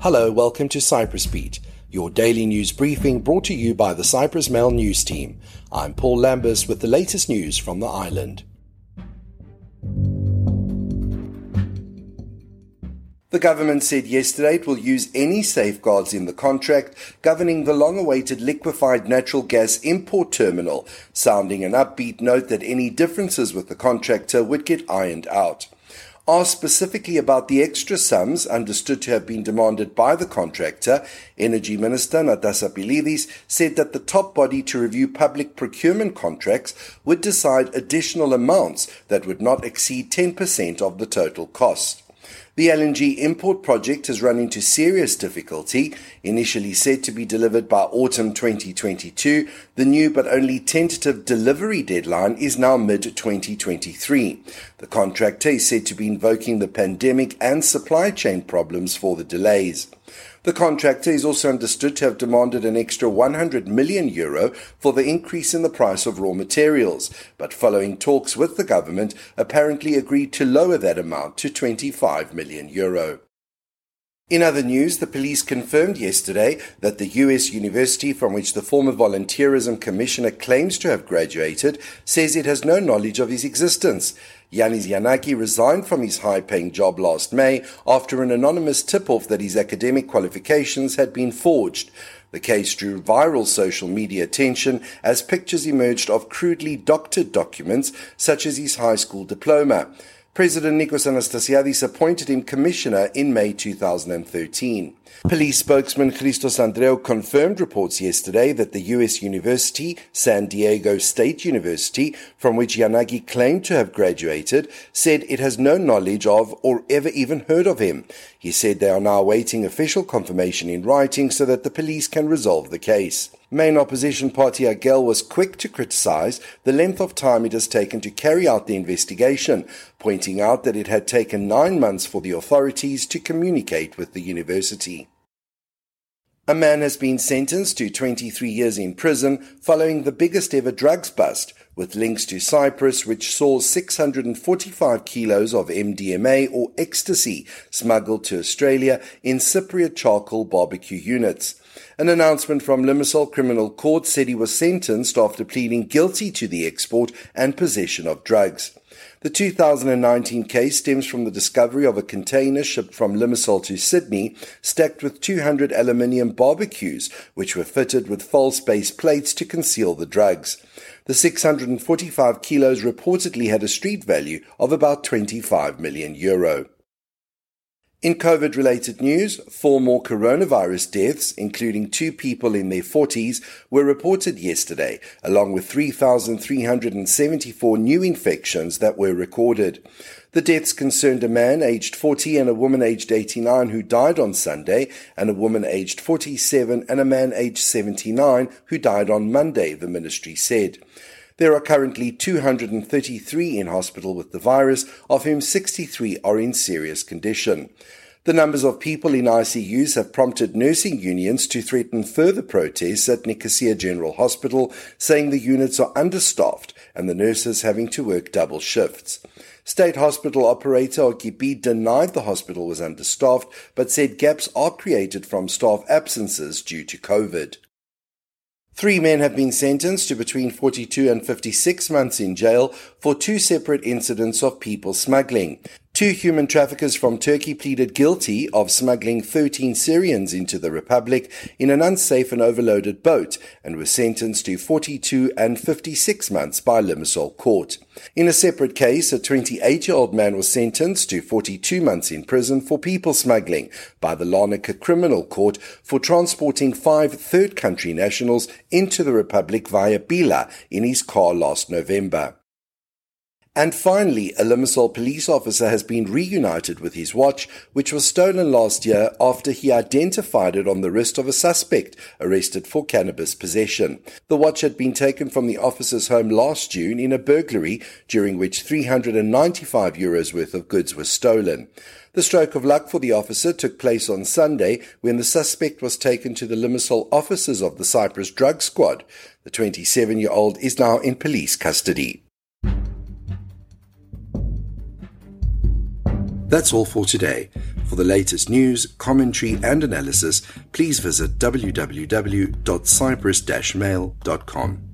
Hello, welcome to Cyprus Beat, your daily news briefing brought to you by the Cyprus Mail News Team. I'm Paul Lambus with the latest news from the island. The government said yesterday it will use any safeguards in the contract governing the long awaited liquefied natural gas import terminal, sounding an upbeat note that any differences with the contractor would get ironed out asked specifically about the extra sums understood to have been demanded by the contractor, Energy Minister Natasha Pilides said that the top body to review public procurement contracts would decide additional amounts that would not exceed 10% of the total cost. The LNG import project has run into serious difficulty. Initially said to be delivered by autumn 2022, the new but only tentative delivery deadline is now mid 2023. The contractor is said to be invoking the pandemic and supply chain problems for the delays. The contractor is also understood to have demanded an extra 100 million euro for the increase in the price of raw materials, but following talks with the government, apparently agreed to lower that amount to 25 million euro. In other news, the police confirmed yesterday that the US university from which the former volunteerism commissioner claims to have graduated says it has no knowledge of his existence. Yiannis Yiannaki resigned from his high paying job last May after an anonymous tip off that his academic qualifications had been forged. The case drew viral social media attention as pictures emerged of crudely doctored documents such as his high school diploma. President Nikos Anastasiadis appointed him commissioner in May 2013. Police spokesman Christos Andreou confirmed reports yesterday that the U.S. University, San Diego State University, from which Yiannaki claimed to have graduated, said it has no knowledge of or ever even heard of him. He said they are now awaiting official confirmation in writing so that the police can resolve the case. Main opposition party Akel was quick to criticize the length of time it has taken to carry out the investigation, pointing out that it had taken nine months for the authorities to communicate with the university. A man has been sentenced to 23 years in prison following the biggest ever drugs bust, with links to Cyprus, which saw 645 kilos of MDMA or ecstasy smuggled to Australia in Cypriot charcoal barbecue units. An announcement from Limassol Criminal Court said he was sentenced after pleading guilty to the export and possession of drugs. The 2019 case stems from the discovery of a container shipped from Limassol to Sydney stacked with 200 aluminium barbecues, which were fitted with false base plates to conceal the drugs. The 645 kilos reportedly had a street value of about 25 million euro. In COVID related news, four more coronavirus deaths, including two people in their 40s, were reported yesterday, along with 3,374 new infections that were recorded. The deaths concerned a man aged 40 and a woman aged 89 who died on Sunday, and a woman aged 47 and a man aged 79 who died on Monday, the ministry said. There are currently 233 in hospital with the virus, of whom 63 are in serious condition. The numbers of people in ICUs have prompted nursing unions to threaten further protests at Nicosia General Hospital, saying the units are understaffed and the nurses having to work double shifts. State hospital operator OKP denied the hospital was understaffed, but said gaps are created from staff absences due to COVID. Three men have been sentenced to between 42 and 56 months in jail for two separate incidents of people smuggling. Two human traffickers from Turkey pleaded guilty of smuggling 13 Syrians into the Republic in an unsafe and overloaded boat and were sentenced to 42 and 56 months by Limassol court. In a separate case, a 28 year old man was sentenced to 42 months in prison for people smuggling by the Larnaca Criminal Court for transporting five third country nationals into the Republic via Pyla in his car last November. And finally, a Limassol police officer has been reunited with his watch, which was stolen last year after he identified it on the wrist of a suspect arrested for cannabis possession. The watch had been taken from the officer's home last June in a burglary, during which 395 euros worth of goods were stolen. The stroke of luck for the officer took place on Sunday when the suspect was taken to the Limassol offices of the Cyprus Drug Squad. The 27 year old is now in police custody. That's all for today. For the latest news, commentary, and analysis, please visit www.cyprus-mail.com.